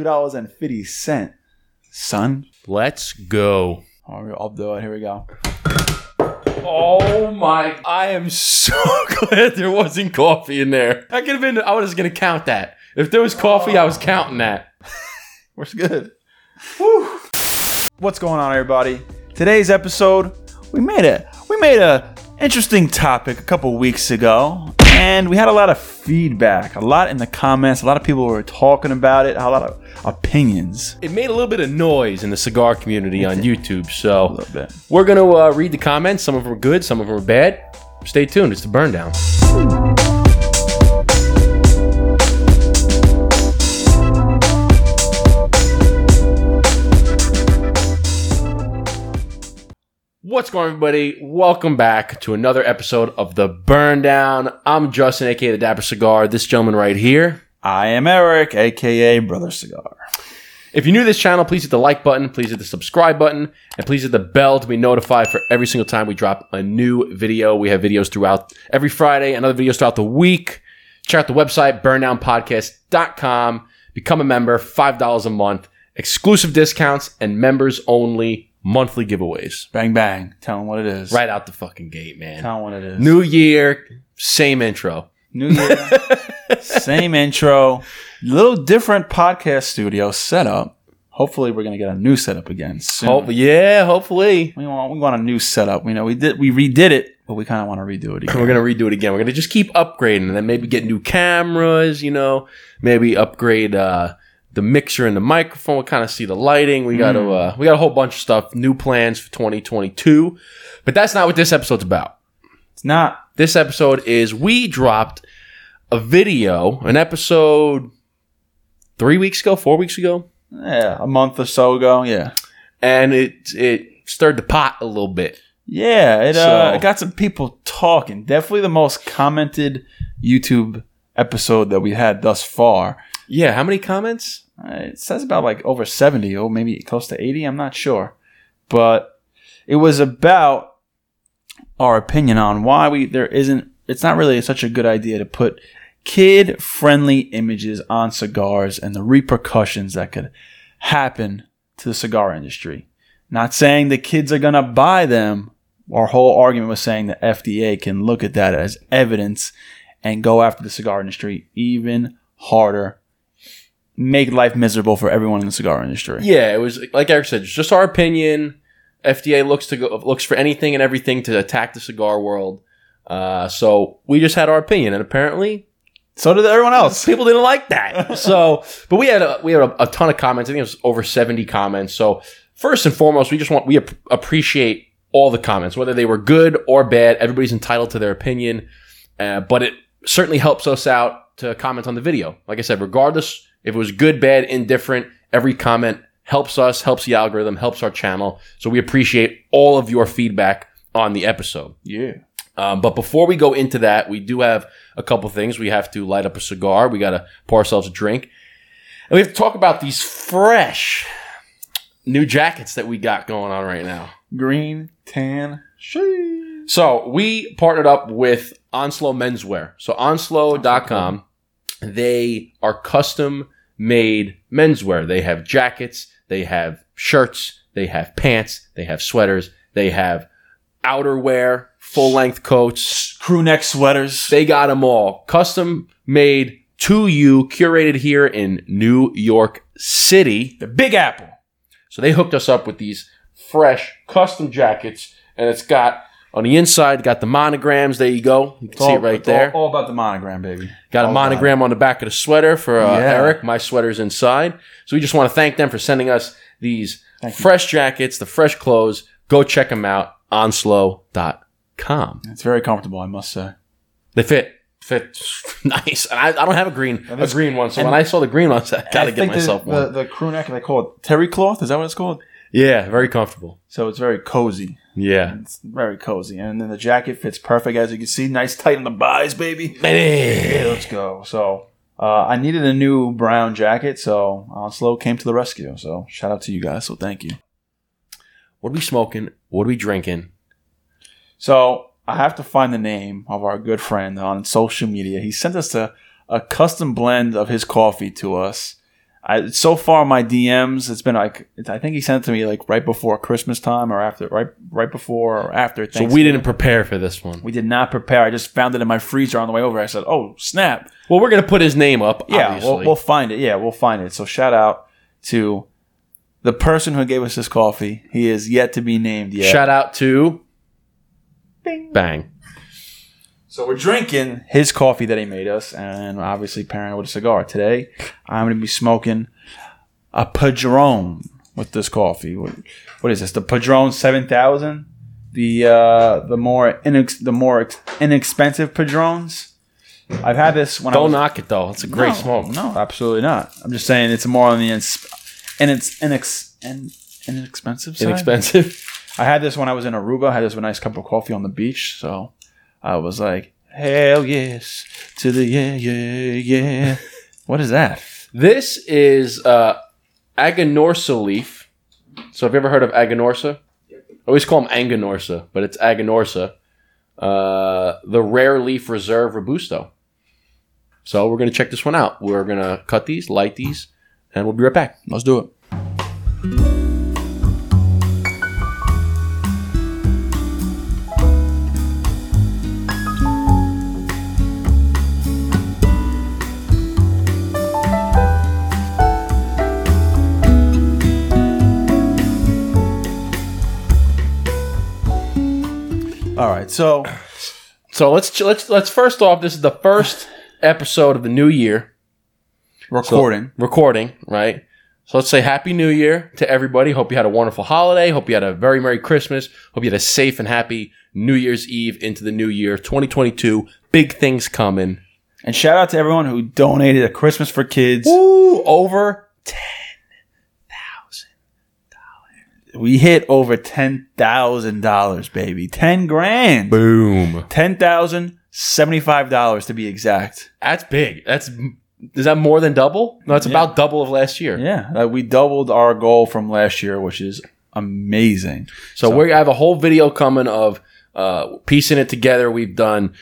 two dollars and fifty cent. Son, Let's go. All right, I'll do it. Here we go. Oh my! I am so glad there wasn't coffee in there. I could have been. I was gonna count that. If there was coffee, I was counting that. We're good. What's going on, everybody? Today's episode, we made a we made a interesting topic a couple weeks ago, and we had a lot of feedback, a lot in the comments. A lot of people were talking about it. A lot of opinions. It made a little bit of noise in the cigar community on YouTube. So we're gonna uh, read the comments. Some of them are good, some of them are bad. Stay tuned. It's the burn down. What's going on, everybody? Welcome back to another episode of the Burn Down. I'm Justin, aka the Dapper Cigar. This gentleman right here. I am Eric, aka Brother Cigar. If you're new to this channel, please hit the like button, please hit the subscribe button, and please hit the bell to be notified for every single time we drop a new video. We have videos throughout every Friday and other videos throughout the week. Check out the website, burndownpodcast.com. Become a member, $5 a month, exclusive discounts, and members only monthly giveaways. Bang bang. Tell them what it is. Right out the fucking gate, man. Tell them what it is. New year, same intro. New year. Same intro. Little different podcast studio setup. Hopefully, we're gonna get a new setup again soon. Hope, yeah, hopefully. We want we want a new setup. We know we did we redid it, but we kind of want to redo it again. We're gonna redo it again. We're gonna just keep upgrading, and then maybe get new cameras. You know, maybe upgrade uh, the mixer and the microphone. We'll kind of see the lighting. We got to uh, we got a whole bunch of stuff. New plans for 2022, but that's not what this episode's about. It's not. This episode is we dropped a video, an episode three weeks ago, four weeks ago, Yeah, a month or so ago. Yeah, and it it stirred the pot a little bit. yeah. It uh, So- it got some people talking. Definitely the most commented YouTube episode that we had thus far. Yeah, how many comments? Uh, It says about like over 70 or maybe close to 80. I'm not sure. But it was about our opinion on why we there isn't it's not really such a good idea to put kid friendly images on cigars and the repercussions that could happen to the cigar industry. Not saying the kids are going to buy them. Our whole argument was saying the FDA can look at that as evidence and go after the cigar industry even harder make life miserable for everyone in the cigar industry. Yeah, it was like Eric said, just our opinion. FDA looks to go looks for anything and everything to attack the cigar world. Uh, so we just had our opinion, and apparently So did everyone else. people didn't like that. so, but we had a, we had a, a ton of comments. I think it was over seventy comments. So first and foremost, we just want we ap- appreciate all the comments, whether they were good or bad. Everybody's entitled to their opinion, uh, but it certainly helps us out to comment on the video. Like I said, regardless if it was good, bad, indifferent, every comment helps us, helps the algorithm, helps our channel. So we appreciate all of your feedback on the episode. Yeah. Um, but before we go into that, we do have a couple things. We have to light up a cigar. We got to pour ourselves a drink. And we have to talk about these fresh new jackets that we got going on right now. Green, tan, shade. So we partnered up with Onslow Menswear. So onslow.com, they are custom made menswear. They have jackets, they have shirts, they have pants, they have sweaters, they have outerwear, full length coats, Crew neck sweaters. They got them all custom made to you, curated here in New York City. the Big Apple. So they hooked us up with these fresh custom jackets, and it's got on the inside got the monograms. There you go. You can see it right it's there. All, all about the monogram, baby. Got a all about monogram on the back of the sweater for uh, Yeah. Eric. My sweater's inside. So we just want to thank them for sending us these Thank you. fresh jackets, the fresh clothes. Go check them out. Onslow.com. It's very comfortable, I must say. They fit. Fit nice. I, I don't have a green a green one, so when I saw the green one, I said, I gotta I get the- myself the, one. The, crew neck, they call it terry cloth. Is that what it's called? Yeah, very comfortable. So it's very cozy. Yeah. It's very cozy. And then the jacket fits perfect, as you can see. Nice tight on the buys, baby. Yeah, Man. let's go. So uh, I needed a new brown jacket, so Onslow came to the rescue. So shout out to you guys. So thank you. What are we smoking? What are we drinking? So I have to find the name of our good friend on social media. He sent us a, a custom blend of his coffee to us. I so far my DMs it's been like I think he sent it to me like right before Christmas time or after right right before or after. So we didn't prepare for this one. we did not prepare. I just found it in my freezer on the way over. I said, "Oh snap! Well, we're gonna put his name up. Yeah, obviously. we'll, we'll find it. Yeah, we'll find it." So shout out to the person who gave us this coffee. He is yet to be named yet. Shout out to Bang. So we're drinking his coffee that he made us, and obviously pairing it with a cigar. Today, I'm going to be smoking a Padron with this coffee. What, what is this? The Padron Seven Thousand, the uh, the more inex- the more ex- inexpensive Padrones. I've had this when I Don't was knock it though. It's a great no, smoke. No, absolutely not. I'm just saying it's more on the ins- and it's inex- in- inexpensive side. Inexpensive. I had this when I was in Aruba. I had this with a nice cup of coffee on the beach. So I was like, hell yes to the yeah, yeah, yeah. what is that? This is uh, Aganorsa leaf. So have you ever heard of Aganorsa? I always call them Anganorsa, but it's Aganorsa. Uh, the rare leaf reserve robusto. So we're gonna check this one out. We're gonna cut these, light these, and we'll be right back. Let's do it. Right, so So let's let's let's first off. This is the first episode of the new year. recording. recording, right? So let's say Happy New Year to everybody. Hope you had a wonderful holiday. Hope you had a very Merry Christmas. Hope you had a safe and happy New Year's Eve into the new year, 2022. Big things coming. And shout out to everyone who donated a Christmas for Kids. Ooh, over. We hit over ten thousand dollars, baby. Ten grand. Boom. Ten thousand seventy-five dollars to be exact. That's big. That's is that more than double? No, it's about double of last year. Yeah, uh, we doubled our goal from last year, which is amazing. So, we have a whole video coming of uh, piecing it together. We've done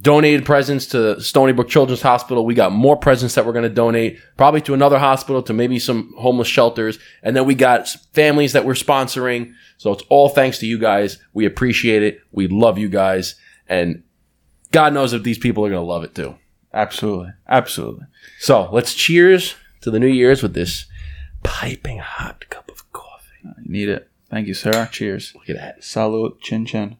donated presents to Stony Brook Children's Hospital. We got more presents that we're going to donate, probably to another hospital, to maybe some homeless shelters. And then we got families that we're sponsoring. So it's all thanks to you guys. We appreciate it. We love you guys. And God knows if these people are going to love it too. Absolutely, absolutely. So let's cheers to the New Year's with this piping hot cup of coffee. You need it. Thank you, sir. Cheers. Look at that. Salud, chin chin.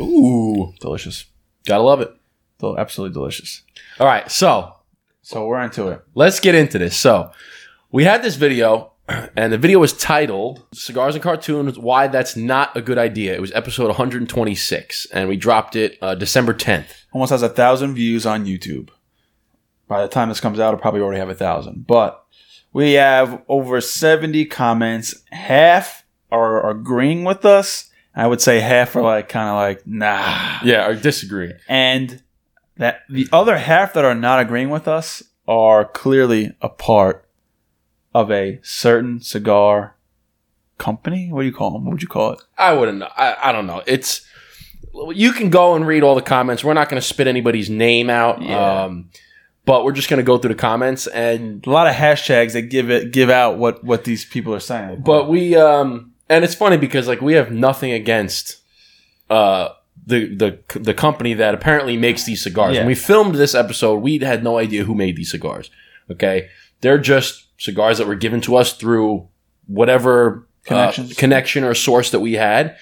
Ooh, Delicious. gotta love it. Del- absolutely delicious. All right, so So we're into it. let's get into this. So we had this video, and the video was titled "Cigars and Cartoons: Why That's Not a Good Idea." It was episode 126, and we dropped it uh, December 10th. Almost has a thousand views on YouTube. By the time this comes out, it'll probably already have a thousand. But we have over 70 comments. Half are agreeing with us. I would say half are like kind of like, nah. Yeah, I disagree. And that the other half that are not agreeing with us are clearly a part of a certain cigar company. What do you call them? What would you call it? I wouldn't know. I, I don't know. It's you can go and read all the comments. We're not going to spit anybody's name out. Yeah. Um, but we're just going to go through the comments and A lot of hashtags that give it give out what what these people are saying. But we um and it's funny because like we have nothing against uh the the the company that apparently makes these cigars. Yeah. When we filmed this episode, we had no idea who made these cigars. Okay? They're just cigars that were given to us through whatever uh, connection or source that we had.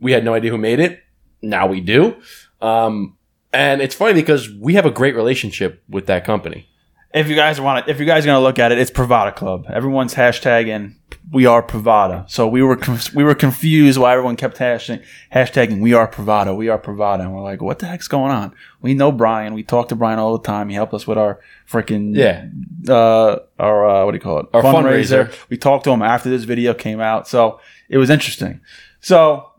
We had no idea who made it. Now we do. Um and it's funny because we have a great relationship with that company. if you guys want to, if you guys are gonna look at it, it's Privada Club. Everyone's hashtagging we are Privada. So we were we were confused why everyone kept hashtagging, hashtagging we are Privada, we are Privada, and we're like, what the heck's going on? We know Brian. We talk to Brian all the time. He helped us with our freaking Yeah. uh, our uh, what do you call it? Our fundraiser. We talked to him after this video came out, so it was interesting. So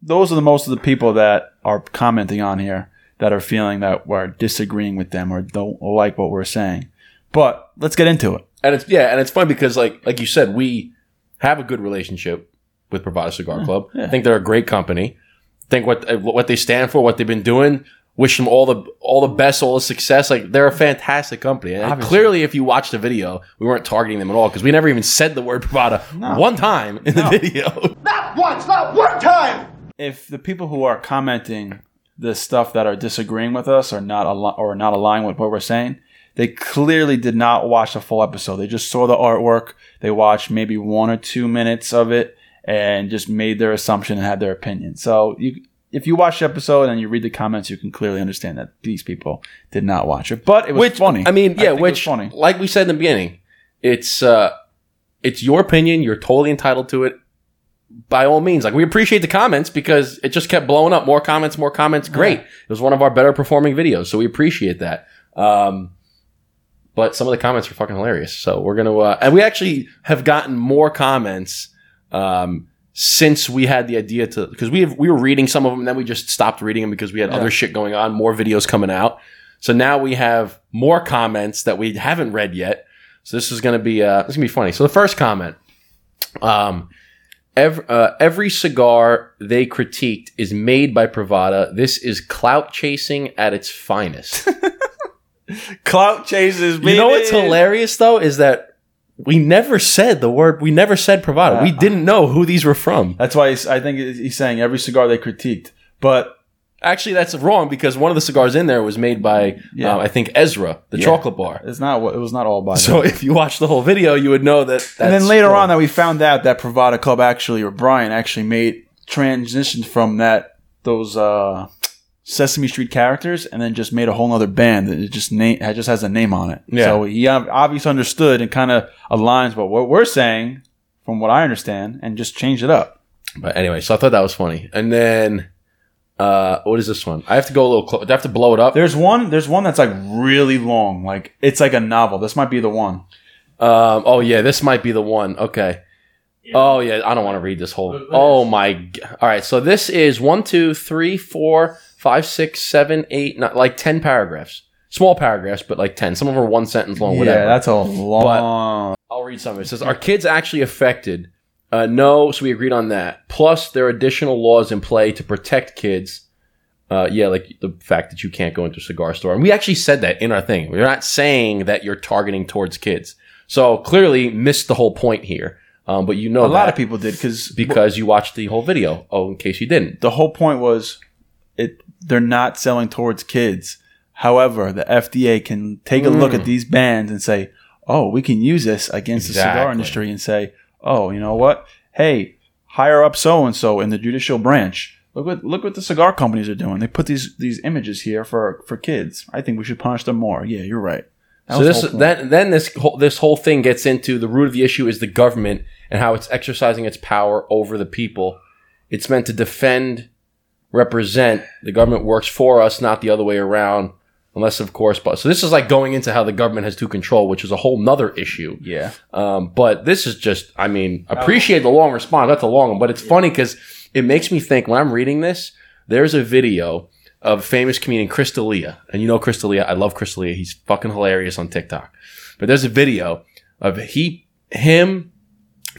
those are the most of the people that are commenting on here that are feeling that we're disagreeing with them or don't like what we're saying. But let's get into it. and it's yeah, and it's fun because like like you said, we have a good relationship with Privada Cigar Club. yeah. I think they're a great company. I think what uh, what they stand for, what they've been doing, wish them all the all the best, all the success. Like they're a fantastic company. And clearly, if you watch the video, we weren't targeting them at all because we never even said the word Privada one time in the video. Not once, not one time! if the people who are commenting the stuff that are disagreeing with us or not al- or not aligned with what we're saying, they clearly did not watch the full episode. They just saw the artwork. They watched maybe one or two minutes of it and just made their assumption and had their opinion. So you, if you watch the episode and you read the comments, you can clearly understand that these people did not watch it. But it was which funny. I mean, yeah, was which funny. like we said in the beginning, it's uh it's your opinion. You're totally entitled to it. By all means, like we appreciate the comments because it just kept blowing up. More comments, more comments. Great. It was one of our better performing videos, so we appreciate that. Um, but some of the comments are fucking hilarious. So we're gonna uh, and we actually have gotten more comments um, since we had the idea to because we have, we were reading some of them, and then we just stopped reading them because we had Yeah. other shit going on, more videos coming out. So now we have more comments that we haven't read yet. So this is gonna be uh, this is gonna be funny. So the first comment, um, every, uh, every cigar they critiqued is made by Privada. This is clout chasing at its finest. Clout chases. You know what's hilarious though is that we never said the word. We never said Privada. we Uh, didn't know who these were from. That's why he's, I think he's saying every cigar they critiqued. But Actually, that's wrong because one of the cigars in there was made by Yeah. um, I think Ezra, the Yeah. chocolate bar. it's not. It was not all by. So them. if you watch the whole video, you would know that. That's and then later wrong. on, that we found out that Privada Club actually, or Brian actually made transitioned from that those uh, Sesame Street characters, and then just made a whole other band that it just name it just has a name on it. Yeah. So he obviously understood and kind of aligns with what we're saying, from what I understand, and just changed it up. But anyway, so I thought that was funny. And then, uh, what is this one? I have to go a little close. I have to blow it up? There's one. There's one that's like really long. Like it's like a novel. This might be the one. Um, oh yeah, this might be the one. Okay. Oh yeah, I don't want to read this whole. Oh my. All right, so this is one, two, three, four, five, six, seven, eight, nine, like ten paragraphs. Small paragraphs, but like ten. Some of them are one sentence long. Whatever. Yeah, that's a long. I'll read some of it. It says, Are kids actually affected? Uh, no, so we agreed on that. Plus, there are additional laws in play to protect kids. Uh, yeah, like the fact that you can't go into a cigar store. And we actually said that in our thing. We're not saying that you're targeting towards kids. So clearly missed the whole point here. Um, but you know a lot of people did because because you watched the whole video. Oh, in case you didn't. the whole point was it they're not selling towards kids. However, the FDA can take a look at mm. these bans and say, "Oh, we can use this against the cigar industry," and say, "Oh, you know what? Hey, hire up so and so in the judicial branch. Look what look what the cigar companies are doing. They put these these images here for for kids. I think we should punish them more." Yeah, you're right. That So this then then this whole, this whole thing gets into the root of the issue is the government and how it's exercising its power over the people. It's meant to defend, represent. The government works for us, not the other way around. Unless, of course, but so this is like going into how the government has to control, which is a whole nother issue. yeah. Um, but this is just, I mean, appreciate the long response. That's a long one, but it's funny because it makes me think when I'm reading this, there's a video of famous comedian Chris D'Elia. And you know Chris D'Elia. I love Chris D'Elia. He's fucking hilarious on TikTok. But there's a video of he, him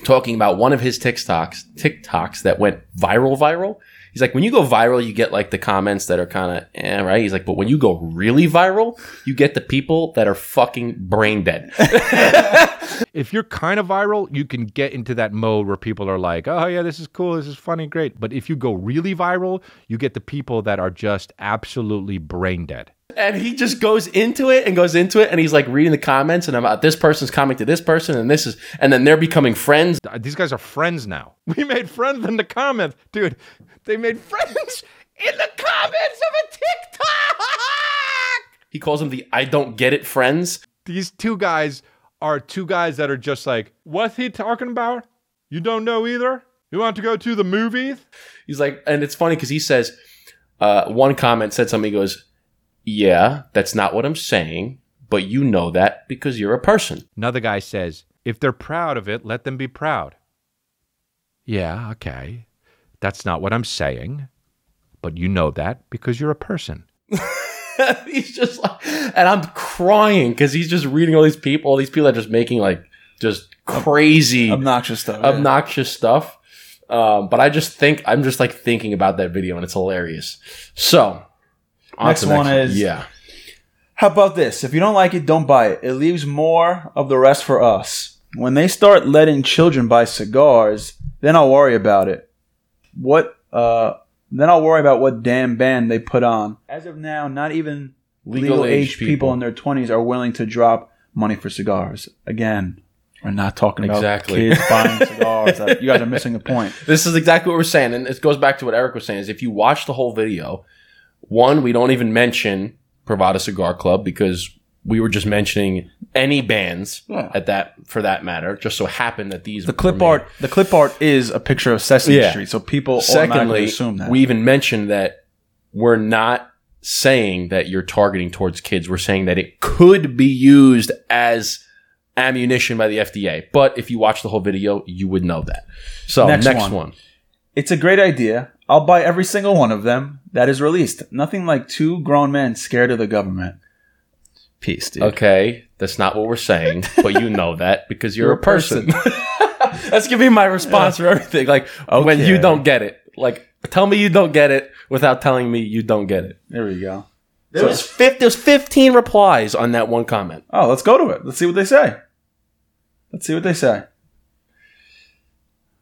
talking about one of his TikToks, TikToks that went viral, viral. He's like, when you go viral, you get like the comments that are kind of, eh, right? He's like, but when you go really viral, you get the people that are fucking brain dead. if you're kind of viral, you can get into that mode where people are like, oh, yeah, this is cool. This is funny. Great. But if you go really viral, you get the people that are just absolutely brain dead. And he just goes into it and goes into it and he's like reading the comments and about this person's comment to this person and this is and then they're becoming friends Uh, These guys are friends now. We made friends in the comments. Dude, they made friends in the comments of a TikTok. he calls them the i don't get it friends These two guys are two guys that are just like, what's he talking about? You don't know either? You want to go to the movies? he's like and it's funny because he says uh, one comment said something he goes yeah that's not what i'm saying but you know that because you're a person Another guy says, if they're proud of it, let them be proud. Yeah, okay. That's not what I'm saying. But you know that because you're a person. he's just like and i'm crying because he's just reading all these people all these people are just making like just crazy Obnoxious stuff. yeah. obnoxious stuff. Um, but I just think I'm just like thinking about that video and it's hilarious. So On Next one is- yeah. How about this? If you don't like it, don't buy it. It leaves more of the rest for us. When they start letting children buy cigars, then I'll worry about it. What? Uh, then I'll worry about what damn ban they put on. As of now, not even legal, Legal age people. people in their twenties are willing to drop money for cigars. Again, we're not talking about Exactly. kids buying cigars. You guys are missing a point. This is exactly what we're saying, and it goes back to what Eric was saying. Is if you watch the whole video, one, we don't even mention Privada Cigar Club because we were just mentioning any bands Yeah. at that for that matter. Just so happened that these The clip art. The clip art is a picture of Sesame Yeah. Street, so people Secondly, assume that. we even mentioned that we're not saying that you're targeting towards kids. We're saying that it could be used as ammunition by the FDA. But if you watch the whole video, you would know that. So Next next, one. one. It's a great idea. I'll buy every single one of them that is released. Nothing like two grown men scared of the government. Peace, dude. Okay, that's not what we're saying, but you know that because you're, You're a a person. that's gonna be my response for everything. Like when you don't get it, like tell me you don't get it without telling me you don't get it. There we go. There was fif- there's 15 replies on that one comment. Oh, let's go to it. Let's see what they say. Let's see what they say.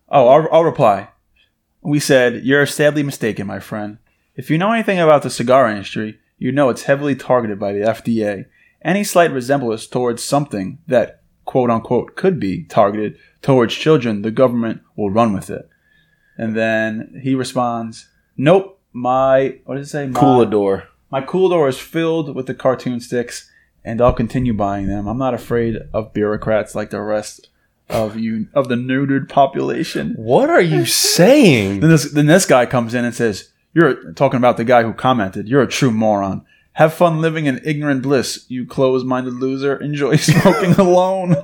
Oh, I'll, I'll reply. We said, You're sadly mistaken, my friend. If you know anything about the cigar industry, you know it's heavily targeted by the FDA. Any slight resemblance towards something that, quote unquote, could be targeted towards children, the government will run with it. And then he responds, Nope, my, what does it say? My- Coolador. my cooler is filled with the cartoon sticks, and I'll continue buying them. I'm not afraid of bureaucrats like the rest of you of the neutered population. What are you saying? Then this then this guy comes in and says, "You're talking about the guy who commented. You're a true moron. Have fun living in ignorant bliss, you close minded loser. Enjoy smoking alone."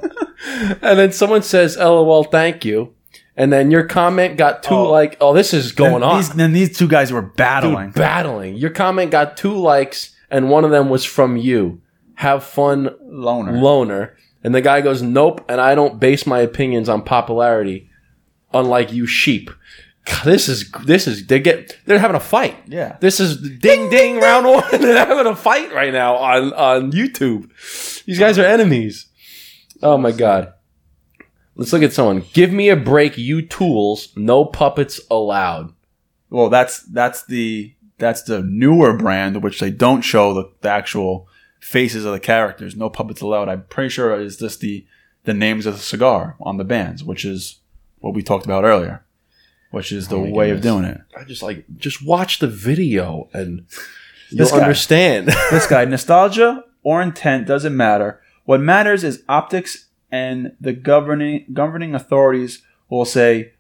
and then someone says, "LOL, thank you." And then your comment got two Oh. like, "Oh, this is going on." These, then these two guys were Dude, battling. battling. Your comment got two likes, and one of them was from you. Have fun, Loner. loner. And the guy goes, "Nope." And I don't base my opinions on popularity, unlike you sheep. God, this is this is they get they're having a fight. Yeah. This is ding ding round one. they're having a fight right now on on YouTube. These guys are enemies. Oh my god. Let's look at someone. Give me a break, you tools. No puppets allowed. Well, that's that's the that's the newer brand, which they don't show the, the actual faces of the characters. No puppets allowed. I'm pretty sure it's just the the names of the cigar on the bands, which is what we talked about earlier, which is the Oh way of doing it. I just like just watch the video and you'll guy. understand. This guy, nostalgia or intent doesn't matter. What matters is optics, and the governing governing authorities will say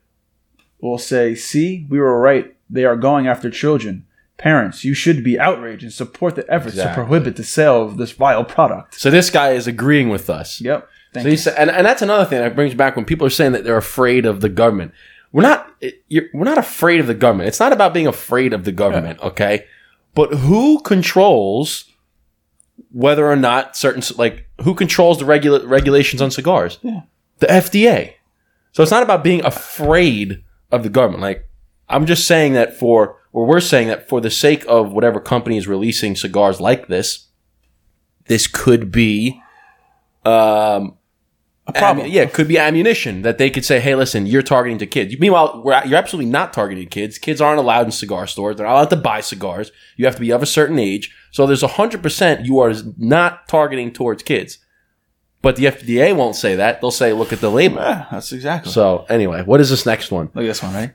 will say, "See, we were right. They are going after children." Parents, you should be outraged and support the efforts Exactly. to prohibit the sale of this vile product. so this guy is agreeing with us. Yep. Thank So you. he said, and, and that's another thing that brings back when people are saying that they're afraid of the government. We're not. it- You're, we're not afraid of the government. It's not about being afraid of the government, okay? But who controls whether or not certain like who controls the regula- regulations on cigars? Yeah. The FDA. So it's not about being afraid of the government. Like I'm just saying that for, or we're saying that for the sake of whatever company is releasing cigars like this, this could be, um, A problem. ammu- yeah, it could be ammunition that they could say, "Hey, listen, you're targeting to kids." Meanwhile, we're, you're absolutely not targeting kids. Kids aren't allowed in cigar stores. They're not allowed to buy cigars. You have to be of a certain age. So there's hundred percent you are not targeting towards kids. But the FDA won't say that. They'll say, "Look at the label." Yeah, that's exactly. So anyway, what is this next one? Look at this one, right?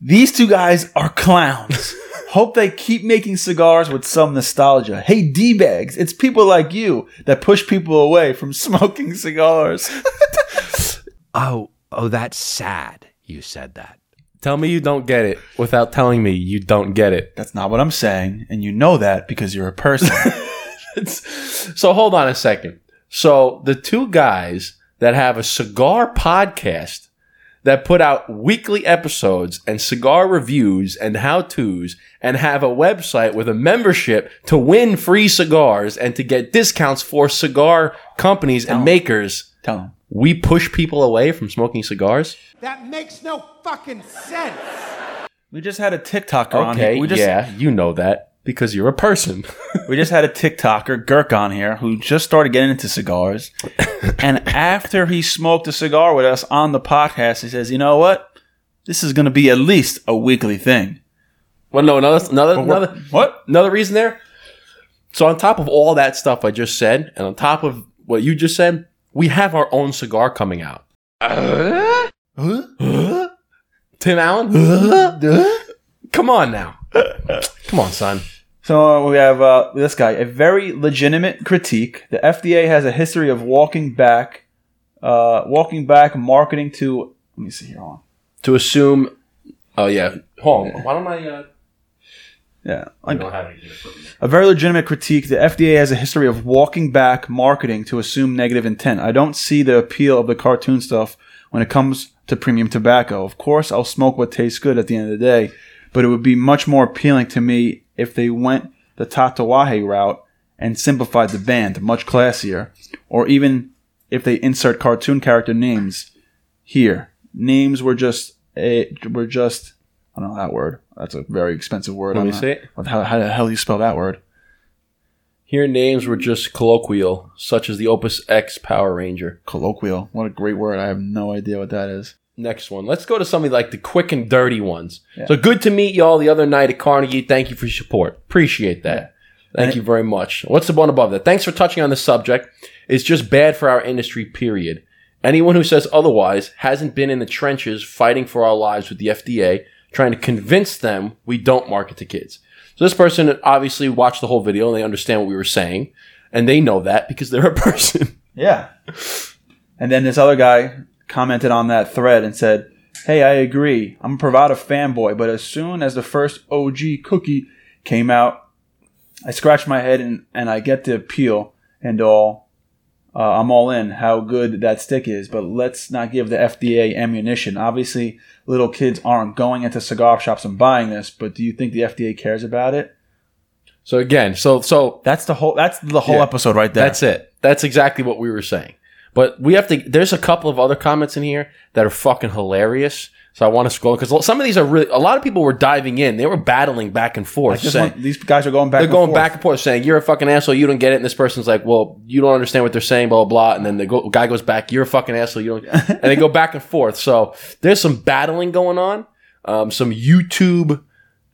These two guys are clowns. Hope they keep making cigars with some nostalgia. Hey, D bags, it's people like you that push people away from smoking cigars. Oh, oh, that's sad. You said that. Tell me you don't get it without telling me you don't get it. That's not what I'm saying, and you know that because you're a person. So hold on a second. So the two guys that have a cigar podcast that put out weekly episodes and cigar reviews and how to's and have a website with a membership to win free cigars and to get discounts for cigar companies and makers. Tell them. We push people away from smoking cigars. That makes no fucking sense. We just had a TikToker on Okay, here. We just, yeah, you know that. Because you're a person. We just had a TikToker, Girk, on here who just started getting into cigars. and after he smoked a cigar with us on the podcast, he says, You know what? This is going to be at least a weekly thing. well, no, another, another, another, What? another reason there. So on top of all that stuff I just said, and on top of what you just said, we have our own cigar coming out. Tim Allen? Come on now. Come on, son. So uh, we have uh, this guy, a very legitimate critique. The FDA has a history of walking back, uh, walking back marketing to. Let me see here. Hold on. To assume. Oh, yeah. Hold on. Why don't I. Uh, Yeah, I don't have anything. a very legitimate critique. The FDA has a history of walking back marketing to assume negative intent. I don't see the appeal of the cartoon stuff when it comes to premium tobacco. Of course, I'll smoke what tastes good at the end of the day, but it would be much more appealing to me if they went the Tatuaje route and simplified the band, much classier, or even if they insert cartoon character names here. Names were just a, were just I don't know that word. That's a very expensive word. Let me see it. How, how the hell do you spell that word? Here, names were just colloquial, such as the Opus X Power Ranger. Colloquial. What a great word. I have no idea what that is. Next one. Let's go to something like the quick and dirty ones. Yeah. So good to meet y'all the other night at Carnegie. Thank you for your support. Appreciate that. Thank you very much. What's the one above that? Thanks for touching on the subject. It's just bad for our industry, period. Anyone who says otherwise hasn't been in the trenches fighting for our lives with the FDA, trying to convince them we don't market to kids. So this person obviously watched the whole video and they understand what we were saying. And they know that because they're a person. Yeah. And then this other guy commented on that thread and said, Hey, I agree. I'm a Privada fanboy, but as soon as the first OG cookie came out, I scratched my head and, and I get the appeal and all. Uh, I'm all in how good that stick is, but let's not give the FDA ammunition. Obviously, little kids aren't going into cigar shops and buying this, but do you think the FDA cares about it? So again, so so That's the whole. That's the whole Yeah. episode right there. That's it. That's exactly what we were saying. But we have to. There's a couple of other comments in here that are fucking hilarious. So I want to scroll because some of these are really. A lot of people were diving in. They were battling back and forth. Saying, one- these guys are going back. they're and going forth. back and forth saying you're a fucking asshole. You don't get it. And this person's like, well, you don't understand what they're saying. Blah blah. blah. And then the go- guy goes back. You're a fucking asshole. You don't. and they go back and forth. So there's some battling going on. Um, some YouTube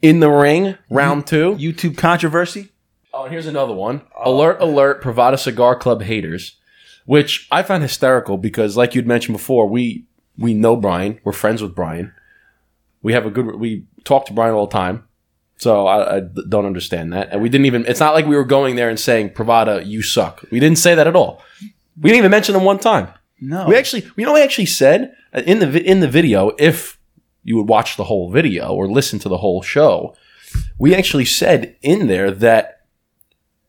in the ring round two. YouTube controversy. Oh, and here's another one. Alert, alert, Privada Cigar Club haters, which I found hysterical because, like you'd mentioned before, we we know Brian. We're friends with Brian. We have a good. We talk to Brian all the time. So I don't understand that. And we didn't even. It's not like we were going there and saying Privada, you suck. We didn't say that at all. We didn't even mention them one time. No, We actually, you know, we actually said uh, in the in the video, if you would watch the whole video or listen to the whole show, we actually said in there that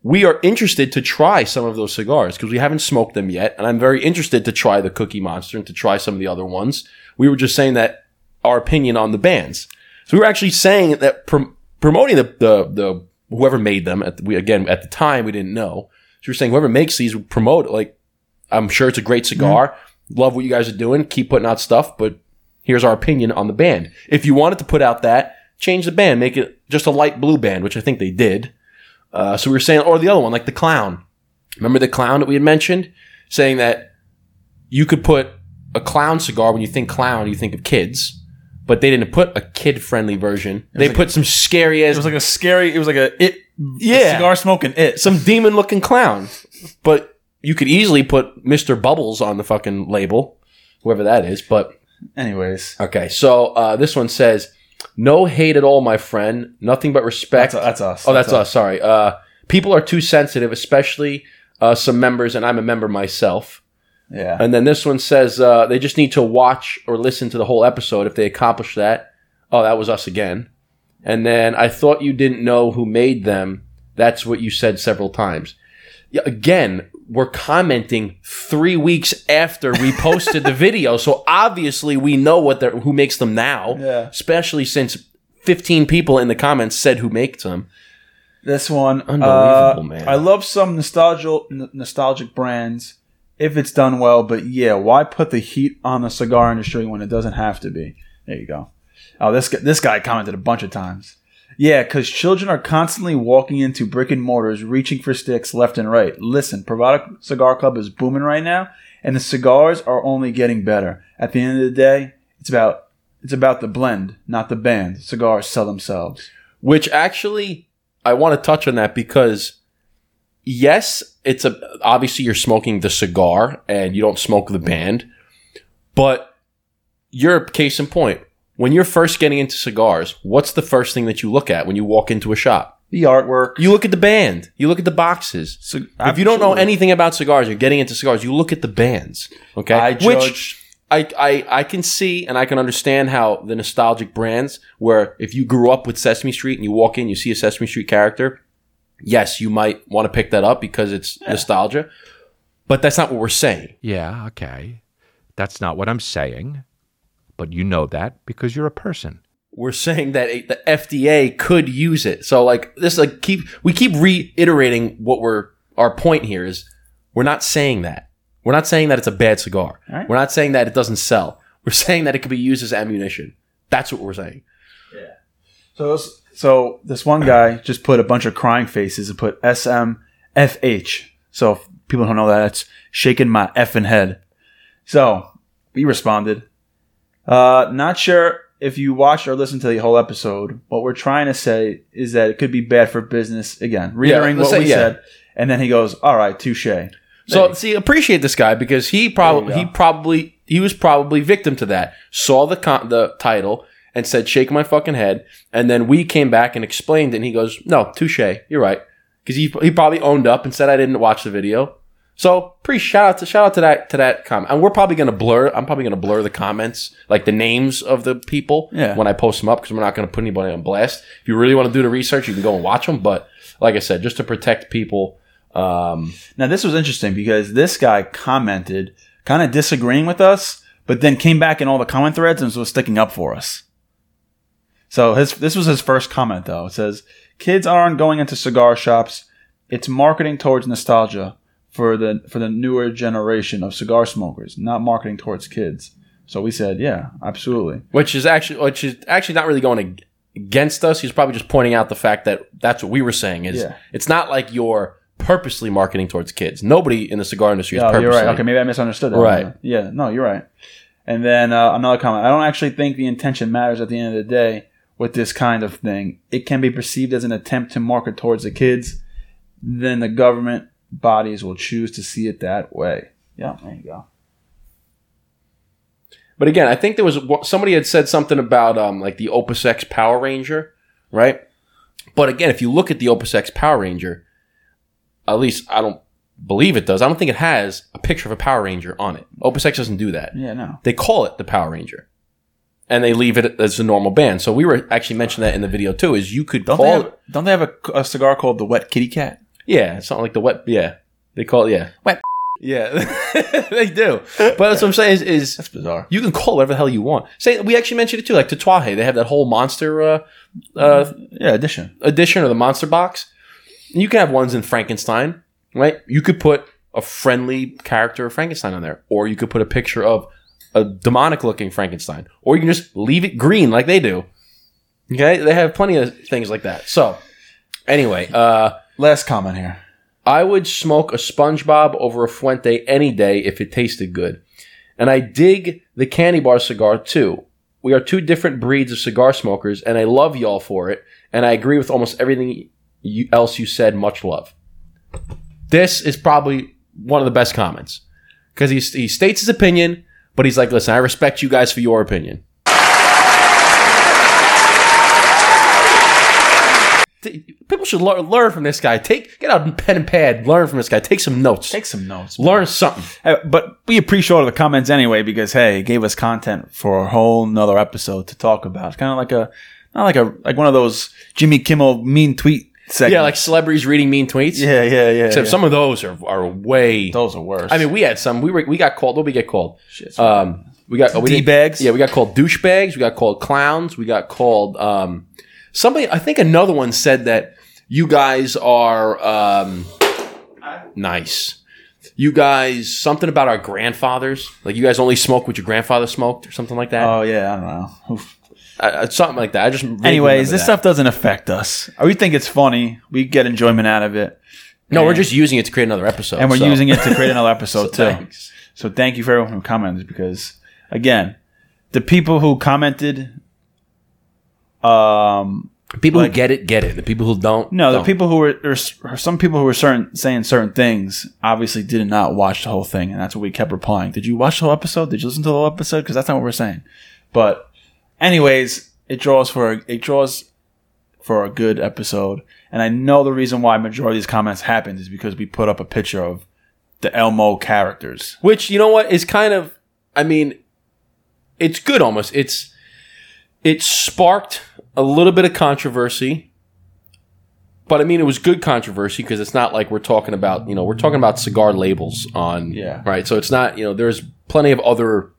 we are interested to try some of those cigars because we haven't smoked them yet, and I'm very interested to try the Cookie Monster and to try some of the other ones. We were just saying that our opinion on the bands. So we were actually saying that prom- promoting the, the the whoever made them. At the, we again at the time we didn't know. So we we're saying whoever makes these would promote like I'm sure it's a great mm-hmm. cigar. Love what you guys are doing. Keep putting out stuff, but here's our opinion on the band. If you wanted to put out that, change the band, make it just a light blue band, which I think they did. Uh, so we were saying, or the other one, like the clown. Remember the clown that we had mentioned, saying that you could put a clown cigar when you think clown, you think of kids, but they didn't put a kid-friendly version. They like- put some scary it was like a scary. It was like a it. Yeah. cigar smoking it. some demon looking clown. But you could easily put Mr. Bubbles on the fucking label, whoever that is. But Anyways, okay, so uh, this one says, "No hate at all, my friend. Nothing but respect." that's, that's us. oh, that's, us. Sorry. Uh, people are too sensitive, especially uh, some members, and I'm a member myself. Yeah, And then this one says uh, they just need to watch or listen to the whole episode. If they accomplish that, oh, that was us again. And then I thought you didn't know who made them. That's what you said several times. Yeah, again, we're commenting three weeks after we posted the video, so obviously we know what they're, who makes them now. Yeah. Especially since 15 people in the comments said who makes them. this one. Unbelievable, uh, man. I love some nostalgic n- nostalgic brands if it's done well, but yeah, why put the heat on the cigar industry when it doesn't have to be? There you go. Oh, this guy, this guy commented a bunch of times. Yeah, because children are constantly walking into brick and mortars, reaching for sticks left and right. Listen, Privada Cigar Club is booming right now, and the cigars are only getting better. At the end of the day, it's about it's about the blend, not the band. Cigars sell themselves. Which actually, I want to touch on that because, yes, it's a obviously you're smoking the cigar and you don't smoke the band, but you're case in point. When you're first getting into cigars, what's the first thing that you look at when you walk into a shop? The artwork. You look at the band. You look at the boxes. So- if you don't know anything about cigars, you're getting into cigars. You look at the bands. Okay, I which judge- I, I I can see and I can understand how the nostalgic brands, where if you grew up with Sesame Street and you walk in, you see a Sesame Street character. Yes, you might want to pick that up because it's nostalgia, but that's not what we're saying. Yeah, okay. That's not what I'm saying. But you know that because you're a person. We're saying that it, the FDA could use it. So like this, like keep we keep reiterating what we're our point here is we're not saying that. We're not saying that it's a bad cigar. Alright. We're not saying that it doesn't sell. We're saying that it could be used as ammunition. That's what we're saying. Yeah. So, this- so this one guy just put a bunch of crying faces and put SMFH. So if people don't know that, it's shaking my effing head. So we responded. Uh, not sure if you watched or listened to the whole episode. What we're trying to say is that it could be bad for business. Again, reiterating let's what we yeah. said. And then he goes, all right, touche. So see, appreciate this guy because he probably he probably he was probably victim to that. Saw the con- the title and said, "Shake my fucking head," and then we came back and explained, and he goes, "No, touche, you're right," because he he probably owned up and said, "I didn't watch the video." So, pre shout out to shout out to that to that comment, and we're probably gonna blur. I'm probably gonna blur the comments, like the names of the people, Yeah. when I post them up, because we're not gonna put anybody on blast. If you really want to do the research, you can go and watch them. But like I said, just to protect people, um, Now this was interesting because this guy commented kind of disagreeing with us, but then came back in all the comment threads and was sticking up for us. So his this was his first comment though. It says kids aren't going into cigar shops. It's marketing towards nostalgia for the for the newer generation of cigar smokers, not marketing towards kids. So we said, yeah, absolutely. which is actually which is actually not really going against us. He's probably just pointing out the fact that that's what we were saying. Is Yeah. it's not like you're purposely marketing towards kids. Nobody in the cigar industry is Oh, purposely. you're right. Okay, maybe I misunderstood that. Right. Yeah. No, you're right. And then uh, another comment. I don't actually think the intention matters at the end of the day with this kind of thing. It can be perceived as an attempt to market towards the kids. Then the government bodies will choose to see it that way. Yeah, there you go. But again, I think there was somebody had said something about um, like the Opus X Power Ranger, right? But again, if you look at the Opus X Power Ranger, at least I don't believe it does. I don't think it has a picture of a Power Ranger on it. Opus X doesn't do that. Yeah, no. They call it the Power Ranger. And they leave it as a normal band. So we were actually mentioned that in the video too, is you could Don't call they it have, don't they have a, a cigar called the Wet Kitty Cat? Yeah, it's something like the wet. Yeah, they call it. Yeah, Wet. Yeah, they do. But that's what I'm saying is, is That's bizarre. you can call it whatever the hell you want. Say we actually mentioned it too, like Tatuaje. They have that whole monster uh, uh, Yeah, addition. edition or the monster box. You can have ones in Frankenstein, right? You could put a friendly character of Frankenstein on there, or you could put a picture of a demonic looking Frankenstein, or you can just leave it green like they do. Okay, they have plenty of things like that. So, anyway, uh, Last comment here. I would smoke a SpongeBob over a Fuente any day if it tasted good. And I dig the candy bar cigar too. We are two different breeds of cigar smokers, and I love y'all for it. And I agree with almost everything you, else you said. Much love. This is probably one of the best comments because he, he states his opinion, but he's like, listen, I respect you guys for your opinion. People should learn, learn from this guy. Take get out pen and pad. Learn from this guy. Take some notes. Take some notes. learn something. Uh, but we appreciate all the comments anyway because hey, it gave us content for a whole nother episode to talk about. It's kind of like a not like a like one of those Jimmy Kimmel mean tweet segments. Yeah, like celebrities reading mean tweets. yeah, yeah, yeah. Except yeah. some of those are, are way. those are worse. I mean, we had some. We were we got called. What we get called? Shit. Um, we got oh, we didn't- D-bags? Yeah, we got called douchebags. We got called clowns. We got called um, somebody. I think another one said that you guys are um, nice. You guys something about our grandfathers. Like you guys only smoke what your grandfather smoked or something like that. oh yeah, I don't know. Something like that. I just vaguely Anyways, this that. stuff doesn't affect us. We think it's funny. We get enjoyment out of it. No, we're just using it to create another episode, and we're so- using it to create another episode so too. thanks. So thank you for everyone who commented because again, the people who commented, um, People Like- who get it, get it. The people who don't, no, the don't. people who were there's some people who were certain saying certain things obviously did not watch the whole thing, and that's what we kept replying. Did you watch the whole episode? Did you listen to the whole episode? Because that's not what we're saying. But anyways, it draws for a, it draws for a good episode, and I know the reason why majority of these comments happened is because we put up a picture of the Elmo characters. Which you know what is kind of, I mean, it's good almost. It's it sparked a little bit of controversy, but I mean it was good controversy because it's not like we're talking about you know we're talking about cigar labels on Yeah. right. So it's not you know there's plenty of other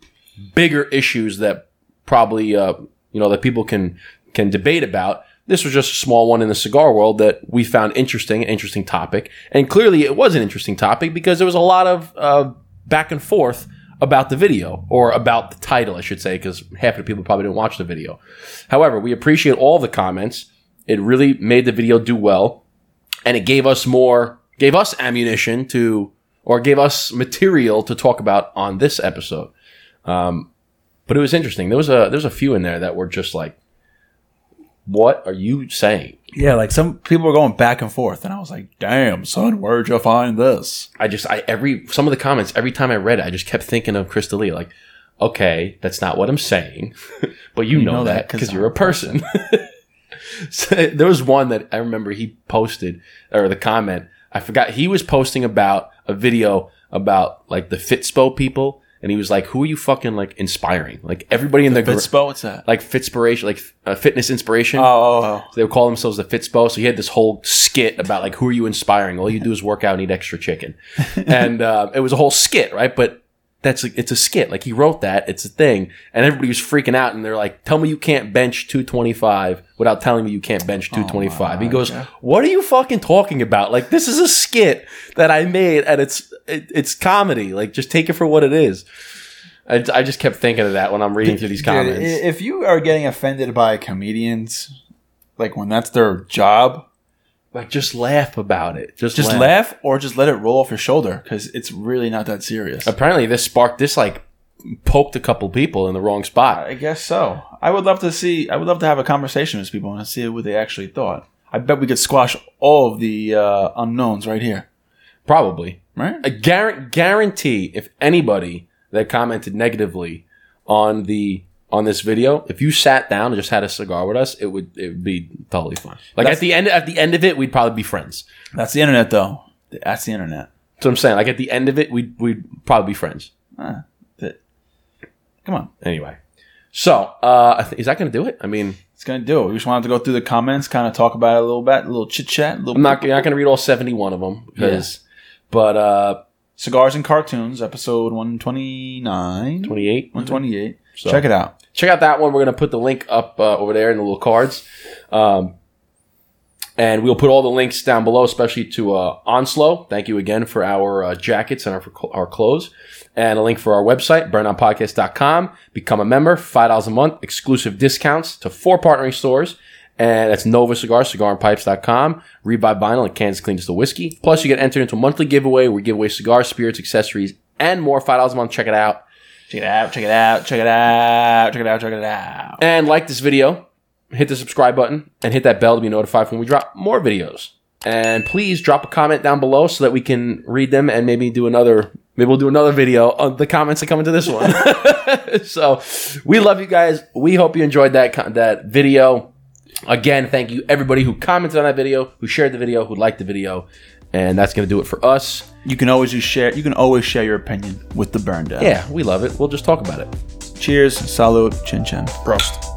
bigger issues that probably uh, you know that people can can debate about. This was just a small one in the cigar world that we found interesting, interesting topic, and clearly it was an interesting topic because there was a lot of uh, back and forth about the video or about the title, I should say, because half of the people probably didn't watch the video. However, we appreciate all the comments. It really made the video do well, and it gave us more, gave us ammunition to, or gave us material to talk about on this episode. Um, but it was interesting. There was a there's a few in there that were just like, "What are you saying?" Yeah, like some people were going back and forth, and I was like, "Damn, son, where'd you find this?" I just I every some of the comments every time I read it, I just kept thinking of Crystal Lee. Like, okay, that's not what I'm saying, but you, know, know that that 'cause because you're a person. so, there was one that I remember he posted or the comment. I forgot he was posting about a video about like the Fitspo people, and he was like, "Who are you fucking like inspiring? Like everybody in the, gr- Fitspo, what's that? like Fitspiration, like uh, fitness inspiration." Oh, oh, oh. They would call themselves the Fitspo. So he had this whole skit about like who are you inspiring? All you do is work out and eat extra chicken, and uh, it was a whole skit, right? But that's like, it's a skit. Like he wrote that, it's a thing, and everybody was freaking out, and they're like, "Tell me you can't bench 225 without telling me you can't bench 225." he goes, "What are you fucking talking about? Like this is a skit that I made, and it's it, it's comedy. Like just take it for what it is." I, I just kept thinking of that when I'm reading through these comments. if you are getting offended by comedians, like when that's their job, like just laugh about it. Just just laugh or just let it roll off your shoulder because it's really not that serious. apparently this sparked this like poked a couple people in the wrong spot I guess so. I would love to see. I would love to have a conversation with people and see what they actually thought. I bet we could squash all of the uh, unknowns right here. probably Right? i guar- guarantee if anybody that commented negatively on the on this video if you sat down and just had a cigar with us it would it would be totally fine like That's- at the end at the end of it we'd probably be friends That's the internet, though. That's the internet. that's what i'm saying like at the end of it we'd, we'd probably be friends that- Come on, anyway so uh I th- is that gonna do it i mean it's gonna do it. We just wanted to go through the comments, kind of talk about it a little bit, a little chit chat, a little. i'm not, you're not gonna read all 71 of them because but uh Cigars and Cartoons, episode 129. 28 128. So- Check it out. Check out that one. We're going to put the link up uh, over there in the little cards. Um, and we'll put all the links down below, especially to uh, Onslow. Thank you again for our uh, jackets and our, our clothes. And a link for our website, burndownpodcast.com. Become a member, $5 a month, exclusive discounts to four partnering stores. And that's Nova Cigars, cigarandpipes.com, Revive Vinyl, and Kansas Clean Still Whiskey. Plus, you get entered into a monthly giveaway where we give away cigars, spirits, accessories, and more. $5 a month. Check it out. Check it out. Check it out. Check it out. Check it out. Check it out. and like this video, hit the subscribe button, and hit that bell to be notified when we drop more videos. And please drop a comment down below so that we can read them and maybe do another. Maybe we'll do another video on the comments that come into this one. so we love you guys. We hope you enjoyed that that video. Again, thank you everybody who commented on that video, who shared the video, who liked the video, and that's gonna do it for us. You can always just share. You can always share your opinion with the burn down. Yeah, we love it. We'll just talk about it. Cheers. Salute. Chin chin. Prost.